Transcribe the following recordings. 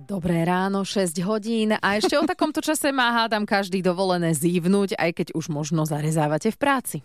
Dobré ráno, 6 hodín a ešte o takomto čase má hádam každý dovolené zívnuť, aj keď už možno zarezávate v práci.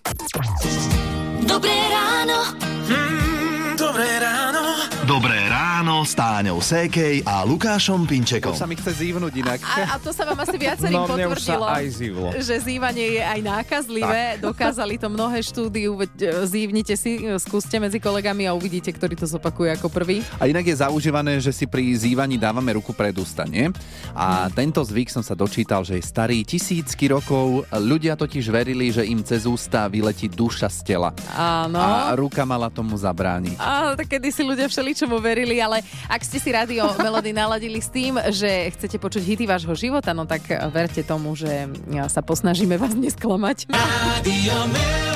Dobré ráno. Mm, dobré ráno. Dobré ráno s Táňou Sékej a Lukášom Pinčekom. To sa mi chce zívnuť inak. A, a to sa vám asi viacerým No, potvrdilo. aj zívlo. Že zývanie je aj nákazlivé. Dokázali to mnohé štúdiu. e, Zívnite si, e, skúste medzi kolegami a uvidíte, ktorý to zopakuje ako prvý. A inak je zaužívané, že si pri zývaní dávame ruku pred ústa, nie? A tento zvyk som sa dočítal, že je starý tisícky rokov. Ľudia totiž verili, že im cez ústa vyletí duša z tela. Áno. A ruka mala tomu zabrániť. A tak kedy si ľudia všeličomu verili, ale ak ste si rádio Melody naladili s tým, že chcete počuť hity vášho života, no tak verte tomu, že sa posnažíme vás nesklamať. Čo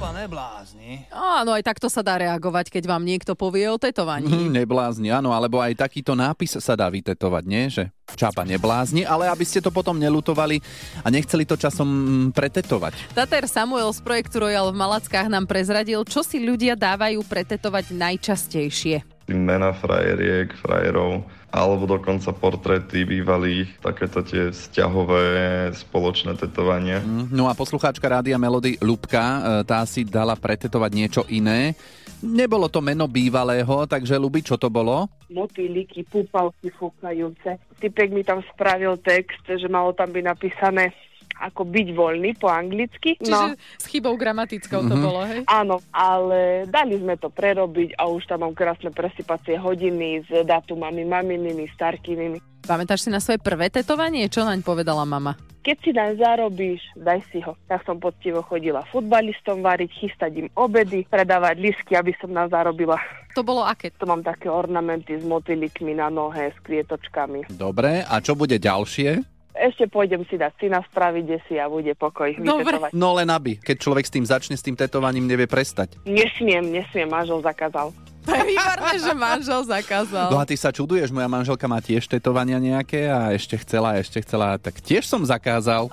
ma neblázni? Áno, aj takto sa dá reagovať, keď vám niekto povie o tetovaní. Hm, neblázni, áno, alebo aj takýto nápis sa dá vytetovať, nie? Že čapa neblázni, ale aby ste to potom nelutovali a nechceli to časom mm, pretetovať. Tater Samuel z projektu Royal v Malackách nám prezradil, čo si ľudia dávajú pretetovať najčastejšie. Mena frajeriek, frajerov, alebo dokonca portréty bývalých, takéto tie vzťahové spoločné tetovanie. Mm, No a poslucháčka Rádia Melody Lubka, e, tá si dala pretetovať niečo iné. Nebolo to meno bývalého, takže Lubi, čo to bolo? motýliky, púpavky fúkajúce. Typek mi tam spravil text, že malo tam byť napísané ako byť voľný po anglicky. Čiže s chybou gramatickou Mhm. to bolo, hej? Áno, ale dali sme to prerobiť a už tam mám krásne presypacie hodiny s datumami maminými, starkými. Pamätáš si na svoje prvé tetovanie? Čo naň povedala mama? Keď si daň zarobíš, daj si ho. Tak som poctivo chodila futbalistom variť, chystať im obedy, predávať lisky, aby som nám zarobila. To bolo aké? To mám také ornamenty s motýlikmi na nohe, s kvietočkami. Dobre, a čo bude ďalšie? Ešte pôjdem si dať syna spraviť, kde si a bude pokoj Dobre. vytetovať. No len aby, keď človek s tým začne, s tým tetovaním, nevie prestať. Nesmiem, nesmiem, manžel zakázal. To je výborné, že manžel zakázal. No a ty sa čuduješ, moja manželka má tiež tetovania nejaké a ešte chcela, ešte chcela, tak tiež som zakázal.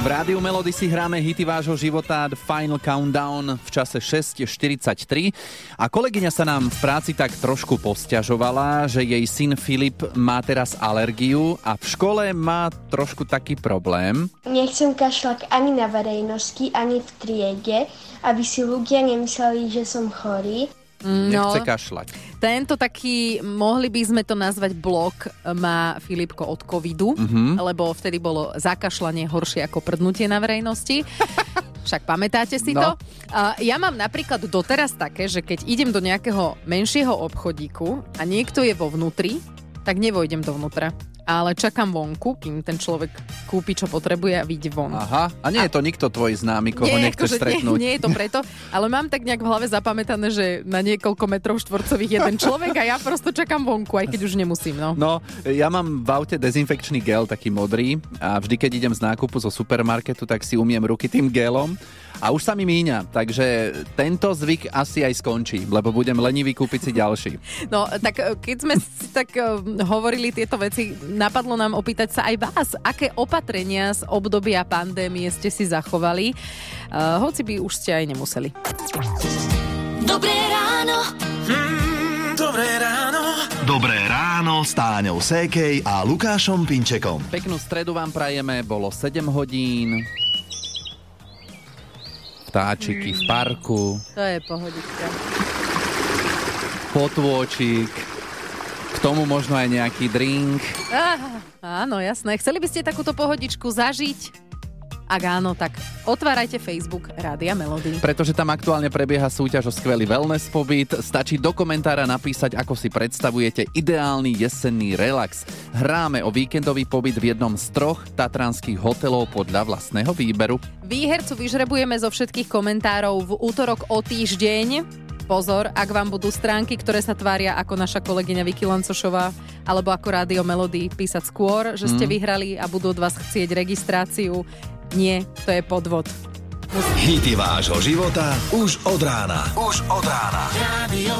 V Rádiu Melody si hráme hity vášho života Final Countdown v čase 6.43 a kolegyňa sa nám v práci tak trošku posťažovala, že jej syn Filip má teraz alergiu a v škole má trošku taký problém. Nechcem kašľať ani na verejnosti, ani v triede, aby si ľudia nemysleli, že som chorý. Nechce kašľať. Tento taký, mohli by sme to nazvať blok, má Filipko od covidu, Mhm. lebo vtedy bolo zakašľanie horšie ako prdnutie na verejnosti. Však pamätáte si No. to? Ja mám napríklad doteraz také, že keď idem do nejakého menšieho obchodíku a niekto je vo vnútri, tak nevojdem dovnútra. Ale čakám vonku, kým ten človek kúpi, čo potrebuje a vyjde von. Aha, a nie je to nikto tvoj známy, koho nie, nechceš akože stretnúť. Nie, nie je to preto, ale mám tak nejak v hlave zapamätané, že na niekoľko metrov štvorcových jeden človek a ja prosto čakám vonku, aj keď už nemusím. No. No, ja mám v aute dezinfekčný gel, taký modrý a vždy, keď idem z nákupu zo supermarketu, tak si umiem ruky tým gelom a už sa mi míňa, takže tento zvyk asi aj skončí, lebo budem lenivý kúpiť si ďalší. no, tak e, keď sme si tak e, hovorili tieto veci, napadlo nám opýtať sa aj vás, aké opatrenia z obdobia pandémie ste si zachovali, uh, hoci by už ste aj nemuseli. Dobré ráno. Mm, dobré ráno. Dobré ráno s Táňou Sékej a Lukášom Pinčekom. Peknú stredu vám prajeme, bolo 7 hodín. Vtáčiky v parku, To je pohodička. potôčik, k tomu možno aj nejaký drink. Ah, áno, jasné. Chceli by ste takúto pohodičku zažiť? Ak áno, tak otvárajte Facebook Rádia Melody. Pretože tam aktuálne prebieha súťaž o skvelý wellness pobyt. Stačí do komentára napísať, ako si predstavujete ideálny jesenný relax. Hráme o víkendový pobyt v jednom z troch tatranských hotelov podľa vlastného výberu. Výhercu vyžrebujeme zo všetkých komentárov v útorok o týždeň. Pozor, ak vám budú stránky, ktoré sa tvária ako naša kolegyňa Vicky Lancošová alebo ako Rádio Melody písať skôr, že ste vyhrali a budú od vás chcieť registráciu. Nie, to je podvod. Hity vášho života už od rána. Už od rána. Radio.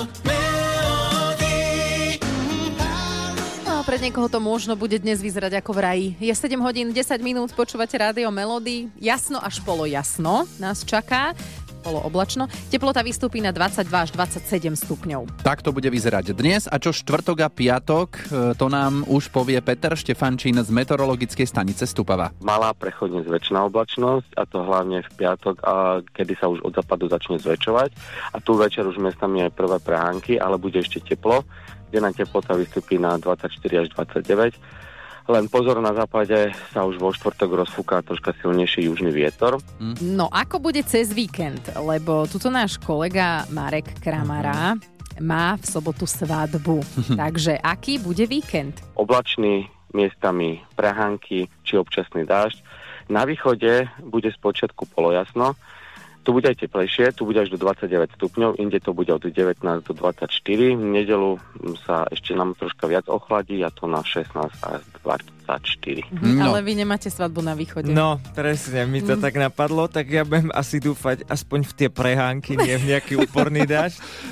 No, pre niekoho to možno bude dnes vyzerať ako v raji. Je 7 hodín 10 minút, počúvate Rádio Melody. Jasno až polo jasno nás čaká. Bolo oblačno. Teplota vystúpi na 22 až 27 stupňov. Tak to bude vyzerať dnes a čo štvrtok a piatok, e, to nám už povie Peter Štefančín z meteorologickej stanice Stupava. Malá prechodne zväčšená oblačnosť a to hlavne v piatok, a kedy sa už od západu začne zväčšovať. A tu večer už mestami aj prvé prehánky, ale bude ešte teplo. Denná teplota vystúpi na 24 až 29 len pozor, na západe sa už vo štvrtok rozfúka troška silnejší južný vietor. No ako bude cez víkend? Lebo tuto náš kolega Marek Kramara má v sobotu svadbu. Takže aký bude víkend? Oblačný, miestami prehánky či občasný dážď. Na východe bude spočiatku polojasno, tu bude aj teplejšie, tu bude až do 29 stupňov, inde to bude od 19 do 24. V nedelu sa ešte nám troška viac ochladí a to na 16 až 24. Mhm, No. Ale vy nemáte svadbu na východe. No, presne, mi to Mm. tak napadlo, tak ja budem asi dúfať aspoň v tie prehánky, nie v nejaký úporný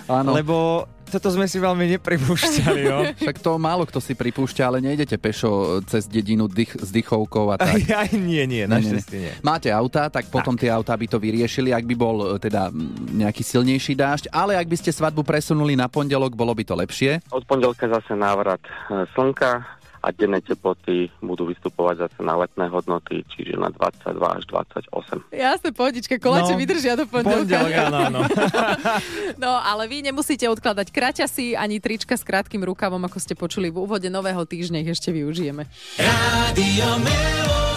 Áno. lebo toto sme si veľmi nepripúšťali, no. Však to málo kto si pripúšťa, ale nejdete pešo cez dedinu dych, s dychovkou a tak. Aj, aj nie, nie, Nie, nie, našťastie nie. Máte auta, tak potom tie autá by to vyriešili, ak by bol e, teda nejaký silnejší dážď, ale ak by ste svadbu presunuli na pondelok, bolo by to lepšie. Od pondelka zase návrat e, slnka a denné teploty budú vystupovať zase na letné hodnoty, čiže na 22 až 28. Jasne, pohodička, koláče No, vydržia do pondelka. Pondelok, áno, áno. No, ale vy nemusíte odkladať kraťasy ani trička s krátkým rukavom, ako ste počuli v úvode nového týždňa, ich ešte využijeme. Rádio Melody.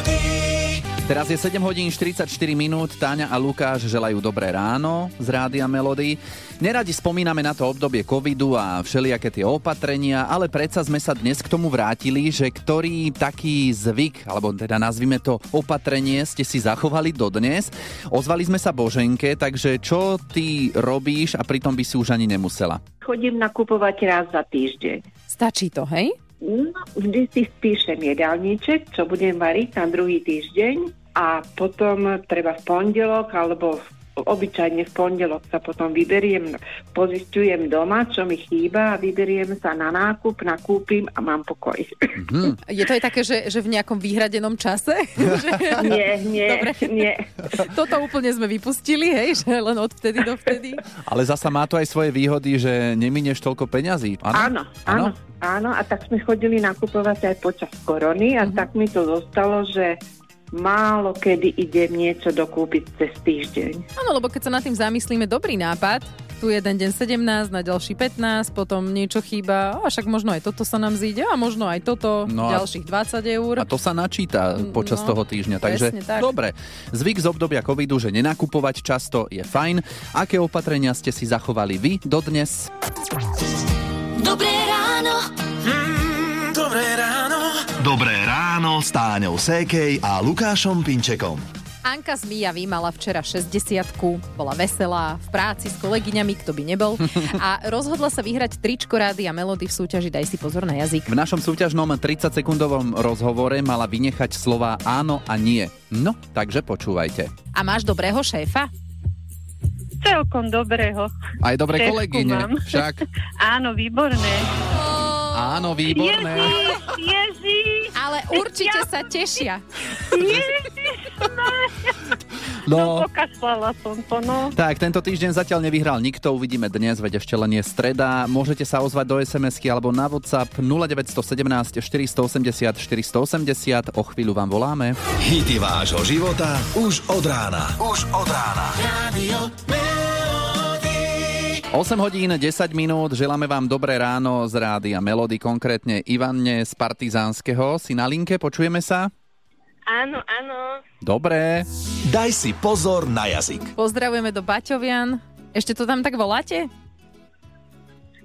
Teraz je 7 hodín 44 minút, Táňa a Lukáš želajú dobré ráno z Rádia Melody. Neradi spomíname na to obdobie covidu a všelijaké tie opatrenia, ale predsa sme sa dnes k tomu vrátili, že ktorý taký zvyk, alebo teda nazvime to opatrenie, ste si zachovali dodnes. Ozvali sme sa Boženke, takže čo ty robíš a pritom by si už ani nemusela? Chodím nakupovať raz za týždeň. Stačí to, hej? No, vždy si spíšem jedálniček, čo budem variť na druhý týždeň a potom treba v pondelok alebo v obyčajne v pondelok sa potom vyberiem, pozistujem doma, čo mi chýba a vyberiem sa na nákup, nakúpim a mám pokoj. Hm. Je to aj také, že, že v nejakom vyhradenom čase? Nie, nie, Dobre. nie. Toto úplne sme vypustili, hej, že len od vtedy do vtedy. Ale zasa má to aj svoje výhody, že neminieš toľko peňazí. Áno, áno, áno. A tak sme chodili nakupovať aj počas korony a tak mi to zostalo, že málo kedy idem niečo dokúpiť cez týždeň. Áno, lebo keď sa nad tým zamyslíme, dobrý nápad. Tu jeden deň 17, na ďalší 15, potom niečo chýba, a však možno aj toto sa nám zíde a možno aj toto, No a- ďalších 20 eur. A to sa načíta počas No, toho týždňa. Takže tak. dobre. Zvyk z obdobia covidu, že nenakupovať často je fajn. Aké opatrenia ste si zachovali vy dodnes? Dobré ráno. Mm, dobré ráno. Dobré ráno s Táňou Sékej a Lukášom Pinčekom. Anka z Mijavy mala včera 60 bola veselá, v práci s kolegyňami, kto by nebol, a rozhodla sa vyhrať tričko rády a melody v súťaži Daj si pozor na jazyk. V našom súťažnom 30-sekundovom rozhovore mala vynechať slova áno a nie. No, takže počúvajte. A máš dobrého šéfa? Celkom dobrého. Aj dobre Šéfku kolegyne, mám. však. Áno, výborné. Áno, výborné. Ježi, Ale určite sa tešia. No, pokašľala som to, no. tak, tento týždeň zatiaľ nevyhral nikto, uvidíme dnes, veď ešte len je streda. Môžete sa ozvať do SMS-ky alebo na WhatsApp 0917 480 480. O chvíľu vám voláme. Hity vášho života už od rána. Už od rána. Melody. 8 hodín, 10 minút, želáme vám dobré ráno z rády a melody, konkrétne Ivanne z Partizánskeho. Si na linke, počujeme sa? Áno, áno. Dobre. Daj si pozor na jazyk. Pozdravujeme do Baťovian. Ešte to tam tak voláte?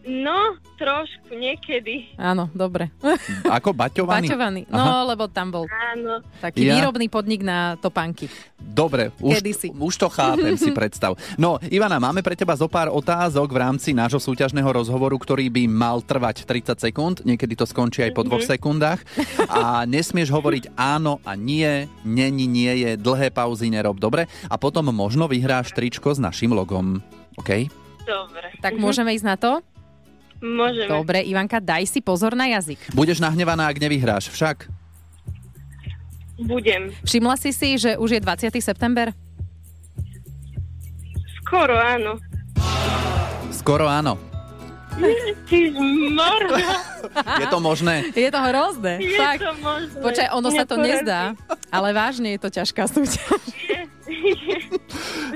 No, trošku, niekedy. Áno, dobre. Ako Baťovaný? Baťovaný. Aha. No, lebo tam bol Áno. taký Ja. výrobný podnik na topánky. Dobre, už, Kedysi. už to chápem, si predstav. No, Ivana, máme pre teba zo pár otázok v rámci nášho súťažného rozhovoru, ktorý by mal trvať 30 sekúnd, niekedy to skončí aj po dvoch Mhm. sekundách. A nesmieš hovoriť áno a nie, není, nie je, dlhé pauzy nerob, dobre? A potom možno vyhráš tričko s našim logom. OK? Dobre. Tak môžeme ísť na to? Môžeme. Dobre, Ivanka, daj si pozor na jazyk. Budeš nahnevaná, ak nevyhráš, však? Budem. Všimla si si, že už je 20. september? skoro áno. Skoro áno. Je to možné? Je to hrozné. Je Fakt. to možné. Počkaj, ono sa to Neporadí. nezdá, ale vážne je to ťažká súťaž.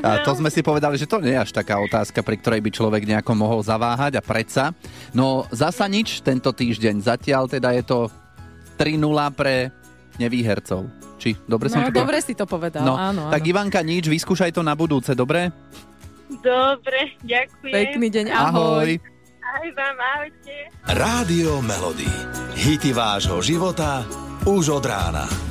A to sme si povedali, že to nie je až taká otázka, pri ktorej by človek nejako mohol zaváhať a predsa. No zasa nič tento týždeň. Zatiaľ teda je to 3-0 pre nevýhercov. Či dobre som No, to dobre si to povedal, No, áno, áno. tak Ivanka, nič, vyskúšaj to na budúce, dobre? Dobre, ďakujem. Pekný deň, ahoj. Aj vám, ahojte. Rádio Melody. Hity vášho života už od rána.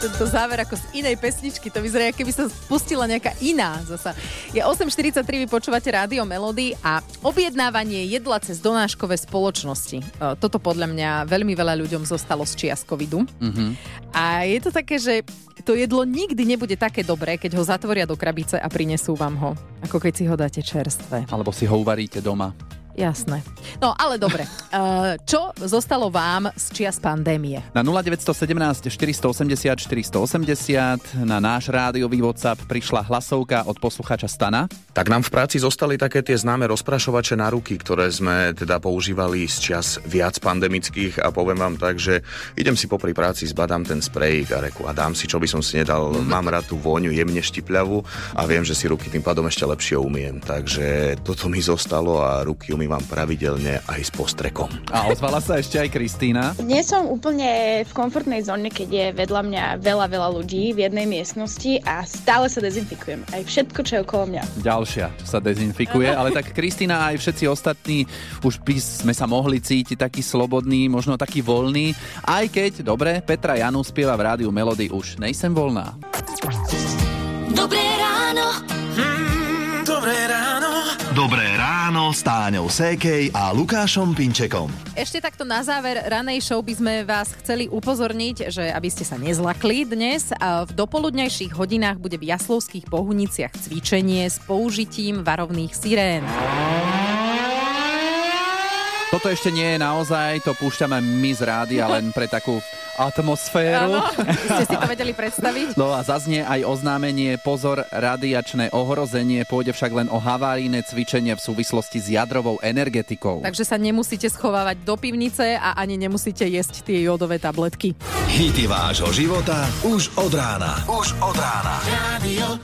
Tento záver ako z inej pesničky, to vyzerá, keby sa spustila nejaká iná zasa. Je 8.43, vy počúvate Rádio Melody a objednávanie jedla cez donáškové spoločnosti. E, Toto podľa mňa veľmi veľa ľuďom zostalo z čias covidu. Mhm. A je to také, že to jedlo nikdy nebude také dobré, keď ho zatvoria do krabice a prinesú vám ho, ako keď si ho dáte čerstvé. Alebo si ho uvaríte doma. Jasné. No, ale dobre. Uh, čo zostalo vám z čias pandémie? Na 0917 480 480 na náš rádiový WhatsApp prišla hlasovka od posluchača Stana. Tak nám v práci zostali také tie známe rozprašovače na ruky, ktoré sme teda používali z čas viac pandemických a poviem vám tak, že idem si popri práci, zbadám ten sprejik a reku a dám si, čo by som si nedal. Mám rád tú vôňu jemne štipľavú a viem, že si ruky tým pádom ešte lepšie umiem. Takže toto mi zostalo a ruky umývam pravidelne aj s postrekom. A ozvala sa ešte aj Kristýna. Nie som úplne v komfortnej zóne, keď je vedľa mňa veľa, veľa ľudí v jednej miestnosti a stále sa dezinfikujem. Aj všetko, čo je okolo mňa. Ďalšia, sa dezinfikuje, ale tak Kristýna a aj všetci ostatní už by sme sa mohli cítiť taký slobodný, možno taký voľný, aj keď, dobre, Petra Janu spieva v rádiu Melody už nejsem voľná. Dobré ráno. Mm, dobré ráno. Dobré ráno s Táňou Sékej a Lukášom Pinčekom. Ešte takto na záver ranej show by sme vás chceli upozorniť, že aby ste sa nezlakli dnes, a v dopoludnejších hodinách bude v Jaslovských Bohuniciach cvičenie s použitím varovných sirén. Toto ešte nie je naozaj, to púšťame my z rádia len pre takú atmosféru. Áno, ste si to vedeli predstaviť? No a zaznie aj oznámenie pozor, radiačné ohrozenie, pôjde však len o havárijné cvičenie v súvislosti s jadrovou energetikou. Takže sa nemusíte schovávať do pivnice a ani nemusíte jesť tie jodové tabletky. Hity vášho života už od rána. Už od rána. Radio